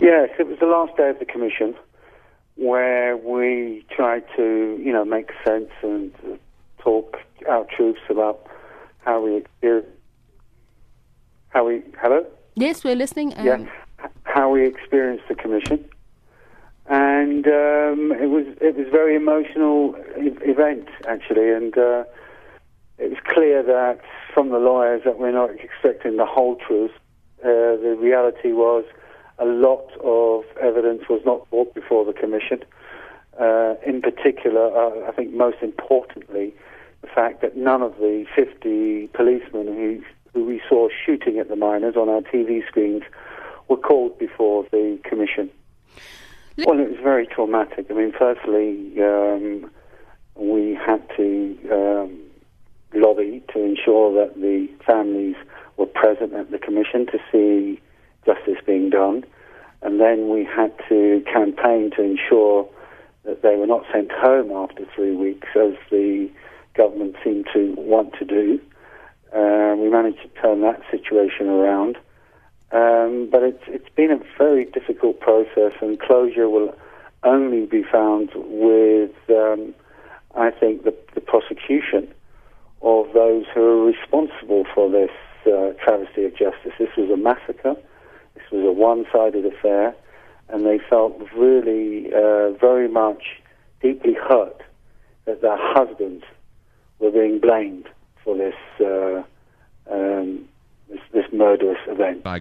Yes, it was the last day of the commission where we tried to, you know, make sense and talk our truths about how we experience, how we, hello? Yes, we're listening. Um, yeah, how we experienced the commission. And um, it was it was a very emotional event actually, and uh, it was clear that from the lawyers that we're not expecting the whole truth. Uh, the reality was a lot of evidence was not brought before the commission. Uh, in particular, uh, I think most importantly, the fact that none of the 50 policemen who, who we saw shooting at the miners on our TV screens were called before the commission. Well, it was very traumatic. I mean, firstly, um, we had to um, lobby to ensure that the families were present at the commission to see justice being done. And then we had to campaign to ensure that they were not sent home after three weeks, as the government seemed to want to do. Uh, we managed to turn that situation around. Um, but it's, it's been a very difficult process, and closure will only be found with, um, I think, the, the prosecution of those who are responsible for this uh, travesty of justice. This was a massacre. One-sided affair, and they felt really uh, very much deeply hurt that their husbands were being blamed for this uh, um, this, this murderous event. By